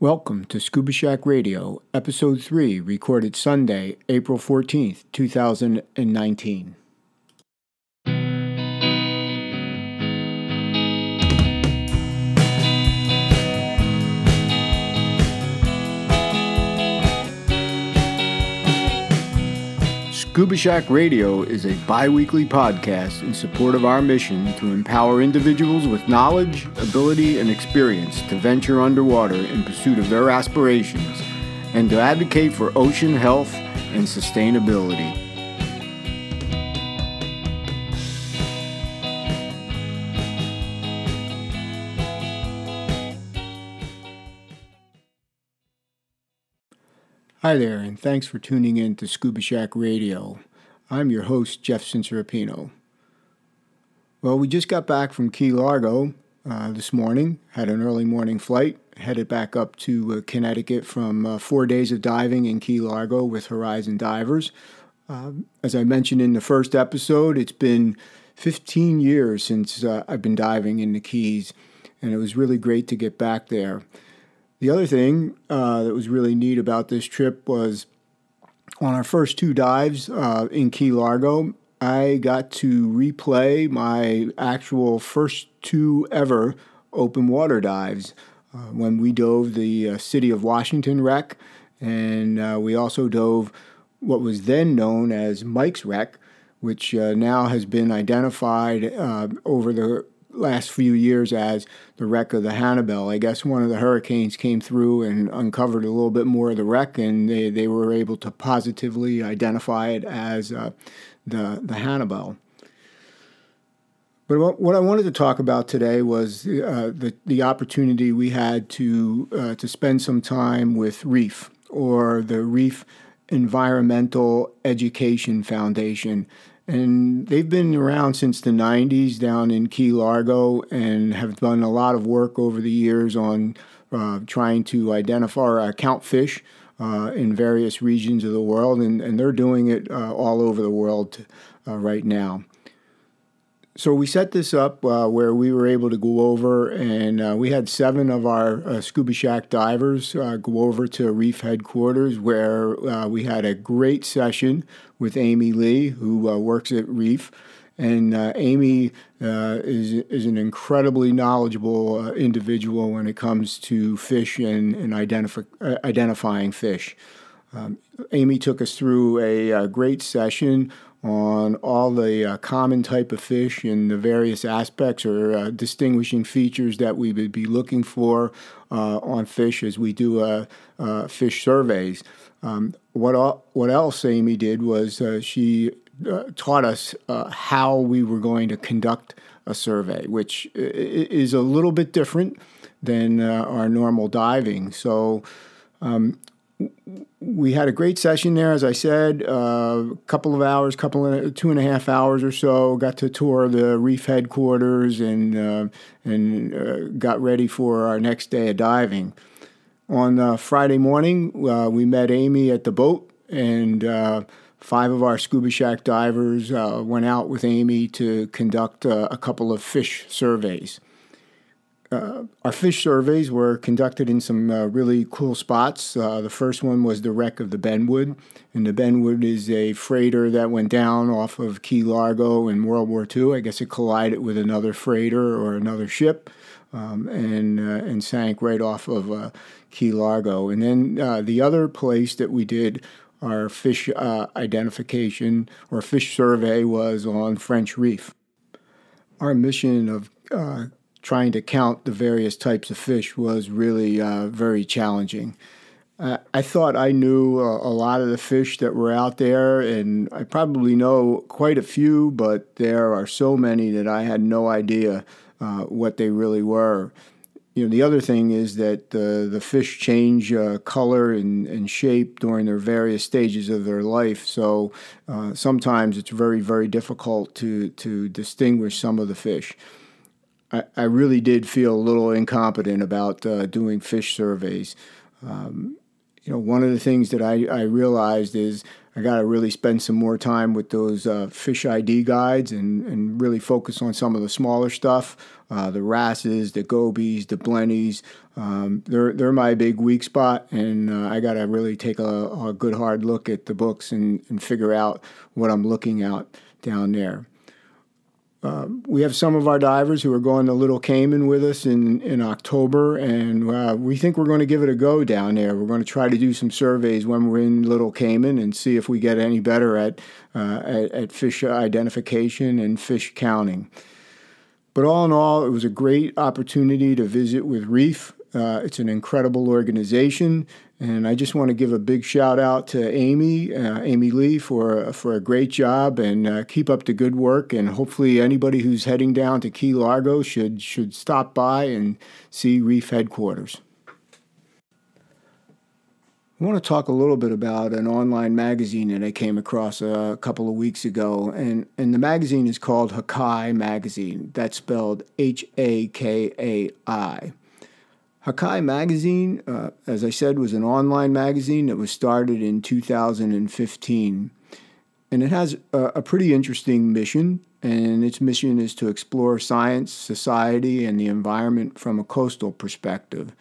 Welcome to Scuba Shack Radio, Episode 3, recorded Sunday, April 14th, 2019. Shack Radio is a bi weekly podcast in support of our mission to empower individuals with knowledge, ability, and experience to venture underwater in pursuit of their aspirations and to advocate for ocean health and sustainability. Hi there, and thanks for tuning in to Scuba Shack Radio. I'm your host, Jeff Cincerapino. Well, we just got back from Key Largo uh, this morning, had an early morning flight, headed back up to uh, Connecticut from uh, four days of diving in Key Largo with Horizon Divers. Um, as I mentioned in the first episode, it's been 15 years since uh, I've been diving in the Keys, and it was really great to get back there. The other thing uh, that was really neat about this trip was on our first two dives uh, in Key Largo, I got to replay my actual first two ever open water dives uh, when we dove the uh, City of Washington wreck, and uh, we also dove what was then known as Mike's wreck, which uh, now has been identified over the last few years as the wreck of the Hannibal. I guess one of the hurricanes came through and uncovered a little bit more of the wreck, and they, they were able to positively identify it as uh, the, the Hannibal. But what, I wanted to talk about today was uh, the, the opportunity we had to, uh, to spend some time with REEF, or the Reef Environmental Education Foundation and they've been around since the 90s down in Key Largo and have done a lot of work over the years on uh, trying to identify or count fish uh, in various regions of the world, and, and they're doing it uh, all over the world uh, right now. So we set this up uh, where we were able to go over, and uh, we had seven of our uh, Scuba Shack divers uh, go over to Reef headquarters, where we had a great session with Amy Lee, who uh, works at Reef. And uh, Amy uh, is is an incredibly knowledgeable uh, individual when it comes to fish and, and identifi- identifying fish. Um, Amy took us through a, a great session on all the uh, common type of fish and the various aspects or uh, distinguishing features that we would be looking for uh, on fish as we do uh, uh, fish surveys. Um, what, what else Amy did was uh, she taught us how we were going to conduct a survey, which is a little bit different than our normal diving. So um, we had a great session there, as I said, a uh, couple of hours, couple of two and a half hours or so. Got to tour the reef headquarters and uh, and uh, got ready for our next day of diving. On uh, Friday morning, uh, we met Amy at the boat, and uh, five of our scuba shack divers went out with Amy to conduct a couple of fish surveys uh, our fish surveys were conducted in some uh, really cool spots. Uh, the first one was the wreck of the Benwood, and the Benwood is a freighter that went down off of Key Largo in World War II. I guess it collided with another freighter or another ship, um, and uh, and sank right off of uh, Key Largo. And then uh, the other place that we did our fish identification or fish survey was on French Reef. Our mission of trying to count the various types of fish was really uh, very challenging. Uh, I thought I knew a, a, lot of the fish that were out there, and I probably know quite a few, but there are so many that I had no idea uh, what they really were. You know, the other thing is that the fish change uh, color and, and shape during their various stages of their life. So uh, sometimes it's very, very difficult to, to distinguish some of the fish. I, I really did feel a little incompetent about uh, doing fish surveys. Um, you know, one of the things that I, I realized is I got to really spend some more time with those uh, fish ID guides and, and really focus on some of the smaller stuff. Uh, the wrasses, the gobies, the blennies. Um, they're they're my big weak spot, and uh, I got to really take a, a, good hard look at the books and, and figure out what I'm looking at down there. Um, we have some of our divers who are going to Little Cayman with us in, in October, and uh, we think we're going to give it a go down there. We're going to try to do some surveys when we're in Little Cayman and see if we get any better at, uh, at, at fish identification and fish counting. But all in all, it was a great opportunity to visit with Reef. Uh, it's an incredible organization, and I just want to give a big shout out to Amy, uh, Amy Lee, for for a great job and uh, keep up the good work. And hopefully, anybody who's heading down to Key Largo should should stop by and see Reef headquarters. I want to talk a little bit about an online magazine that I came across a couple of weeks ago, and, and the magazine is called Hakai Magazine. That's spelled H A K A I. Hakai Magazine, uh, as I said, was an online magazine that was started in 2015. And it has a, a, pretty interesting mission, and its mission is to explore science, society, and the environment from a coastal perspective.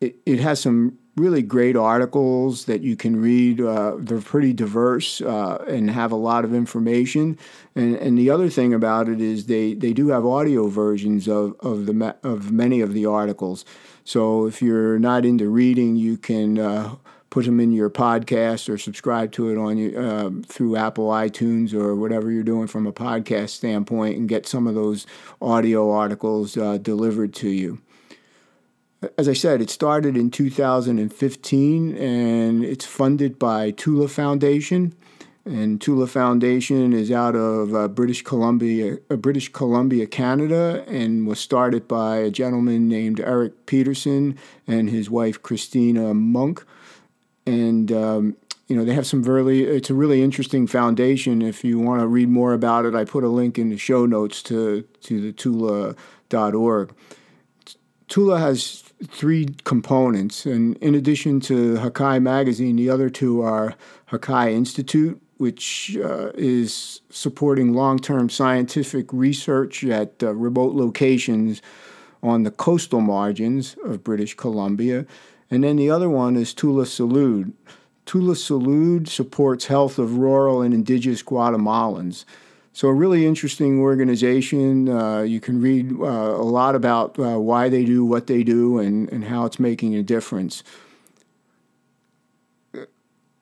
It, it has some really great articles that you can read. Uh, they're pretty diverse uh, and have a lot of information. And, and the other thing about it is they, they do have audio versions of, of, the, of many of the articles. So if you're not into reading, you can uh, put them in your podcast or subscribe to it on your, uh, through Apple iTunes or whatever you're doing from a podcast standpoint and get some of those audio articles uh, delivered to you as I said, it started in 2015 and it's funded by Tula Foundation. And Tula Foundation is out of uh, British Columbia, uh, British Columbia, Canada, and was started by a gentleman named Eric Peterson and his wife Christina Munck. And um, you know they have some really it's a really interesting foundation. If you want to read more about it, I put a link in the show notes to to the Tula.org. Tula has three components. And in addition to Hakai Magazine, the other two are Hakai Institute, which uh, is supporting long term scientific research at uh, remote locations on the coastal margins of British Columbia. And then the other one is Tula Salud. Tula Salud supports health of rural and indigenous Guatemalans. So, a really interesting organization. Uh, you can read uh, a lot about uh, why they do what they do and, and how it's making a difference.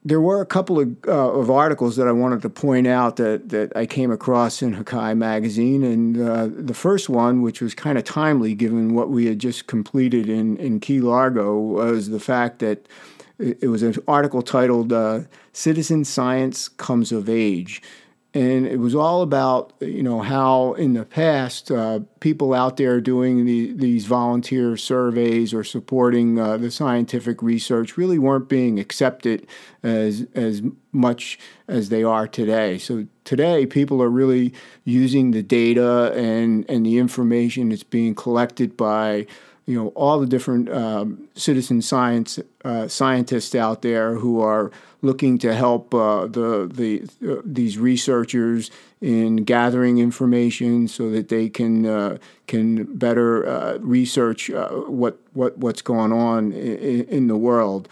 There were a couple of, uh, of articles that I wanted to point out that, that I came across in Hakai magazine. And uh, the first one, which was kind of timely given what we had just completed in, in Key Largo, was the fact that it, was an article titled uh, Citizen Science Comes of Age and it was all about you know how in the past uh, people out there doing the, these volunteer surveys or supporting uh, the scientific research really weren't being accepted as as much as they are today. So today people are really using the data and and the information that's being collected by you know all the different um, citizen science uh, scientists out there who are looking to help uh, the the uh, these researchers in gathering information so that they can uh, can better uh, research uh, what what what's going on in, in, the world.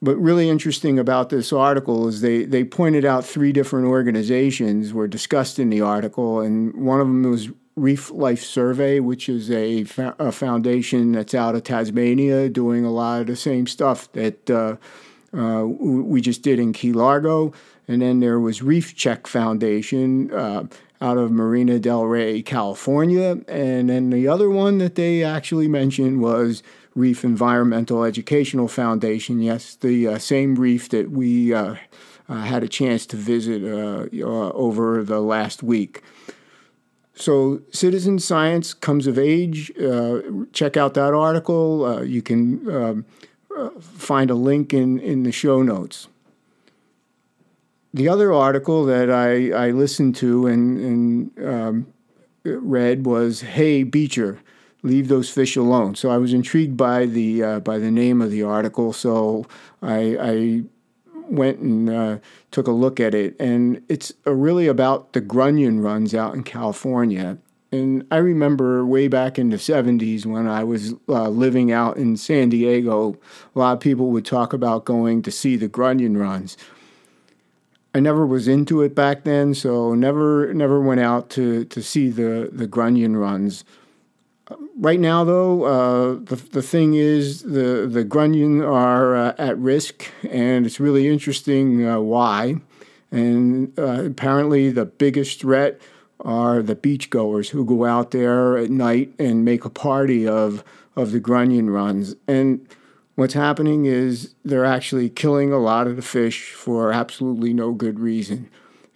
But really interesting about this article is they, they pointed out three different organizations were discussed in the article, and one of them was Reef Life Survey, which is a, a, foundation that's out of Tasmania doing a lot of the same stuff that uh, uh, we just did in Key Largo. And then there was Reef Check Foundation uh, out of Marina Del Rey, California. And then the other one that they actually mentioned was Reef Environmental Educational Foundation. Yes, the uh, same reef that we uh, uh, had a chance to visit over the last week. So, citizen science comes of age. Uh, check out that article. Uh, you can um, uh, find a link in, in the show notes. The other article that I, I listened to and, and um, read was "Hey Beacher, leave those fish alone." So I was intrigued by the uh, by the name of the article. So I, I went and uh, took a look at it, and it's really about the grunion runs out in California. And I remember way back in the 70s when I was uh, living out in San Diego, a lot of people would talk about going to see the grunion runs. I never was into it back then, so never never went out to, to see the, the grunion runs. Right now, though, uh, the, the thing is the, the grunion are uh, at risk, and it's really interesting uh, why. And uh, apparently, the biggest threat are the beachgoers who go out there at night and make a party of of the grunion runs. And what's happening is they're actually killing a lot of the fish for absolutely no good reason.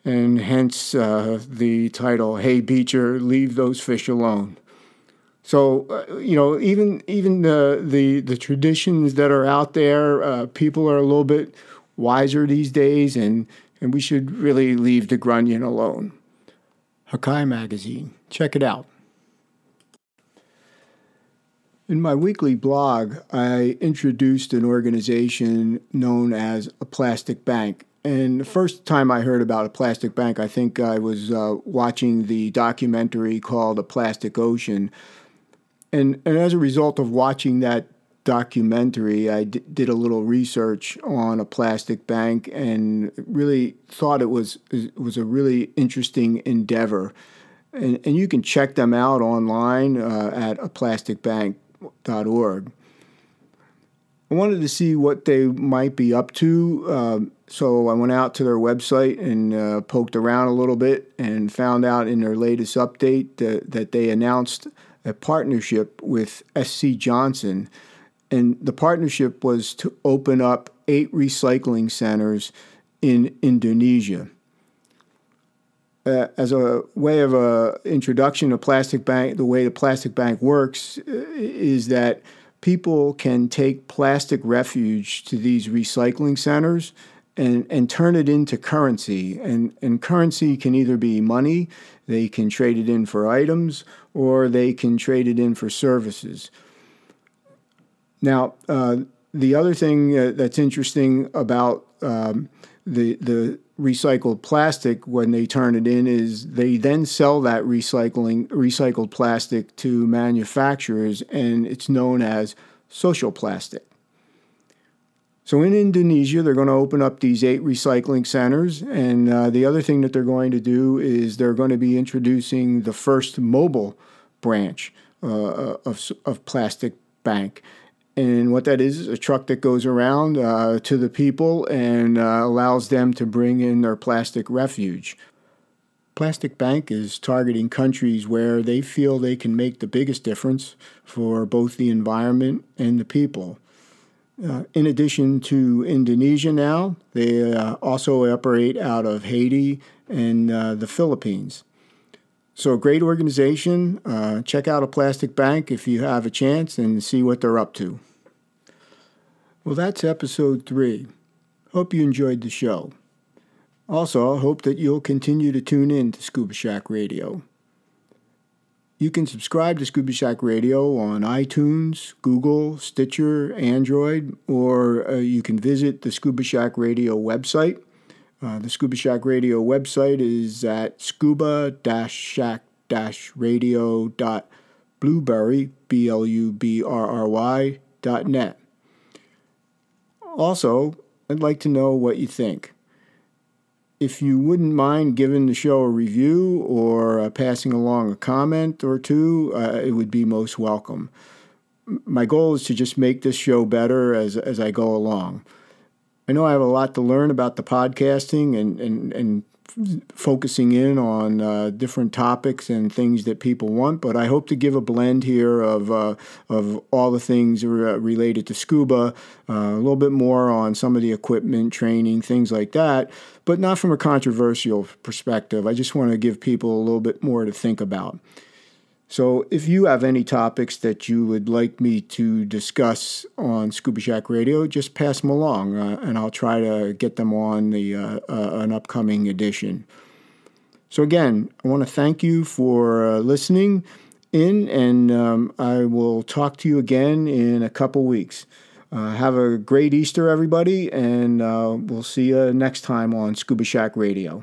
And hence uh, the title, Hey Beacher, Leave Those Fish Alone. So uh, you know, even even the, the the traditions that are out there, uh, people are a little bit wiser these days, and and we should really leave the grunion alone. Hakai Magazine. Check it out. In my weekly blog, I introduced an organization known as a plastic bank. And the first time I heard about a plastic bank, I think I was uh, watching the documentary called A Plastic Ocean. And, and as a result of watching that documentary, I d- did a little research on a plastic bank and really thought it was it was a really interesting endeavor. And, and you can check them out online uh, at aplasticbank.org. I wanted to see what they might be up to, uh, so I went out to their website and uh, poked around a little bit and found out in their latest update that, that they announced a partnership with SC Johnson and the partnership was to open up eight recycling centers in Indonesia. Uh, as a way of a introduction to plastic bank, the way the plastic bank works uh, is that people can take plastic refuge to these recycling centers and, and turn it into currency. And, and currency can either be money, they can trade it in for items, or they can trade it in for services. Now, uh, the other thing uh, that's interesting about um, the the recycled plastic when they turn it in is they then sell that recycling recycled plastic to manufacturers, and it's known as social plastic. So in Indonesia, they're going to open up these eight recycling centers, and uh, the other thing that they're going to do is they're going to be introducing the first mobile branch uh, of of Plastic Bank. And what that is is a truck that goes around uh, to the people and uh, allows them to bring in their plastic refuge. Plastic Bank is targeting countries where they feel they can make the biggest difference for both the environment and the people. Uh, in addition to Indonesia now, they uh, also operate out of Haiti and uh, the Philippines. So, a great organization. Uh, check out a plastic bank if you have a chance and see what they're up to. Well, that's episode three. Hope you enjoyed the show. Also, I hope that you'll continue to tune in to Scuba Shack Radio. You can subscribe to Scuba Shack Radio on iTunes, Google, Stitcher, Android, or uh, you can visit the Scuba Shack Radio website uh, the Scuba Shack Radio website is at scuba-shack-radio.blubrry, B-L-U-B-R-R-Y, dot net. Also, I'd like to know what you think. If you wouldn't mind giving the show a review or uh, passing along a comment or two, uh, it would be most welcome. My goal is to just make this show better as, as I go along. I know I have a lot to learn about the podcasting and, and, and focusing in on uh, different topics and things that people want, but I hope to give a blend here of, uh, of all the things re- related to scuba, uh, a little bit more on some of the equipment, training, things like that, but not from a controversial perspective. I just want to give people a little bit more to think about. So, if you have any topics that you would like me to discuss on Scuba Shack Radio, just pass them along, uh, and I'll try to get them on the uh, uh, an upcoming edition. So, again, I want to thank you for uh, listening in, and um, I will talk to you again in a couple weeks. Uh, have a great Easter, everybody, and uh, we'll see you next time on Scuba Shack Radio.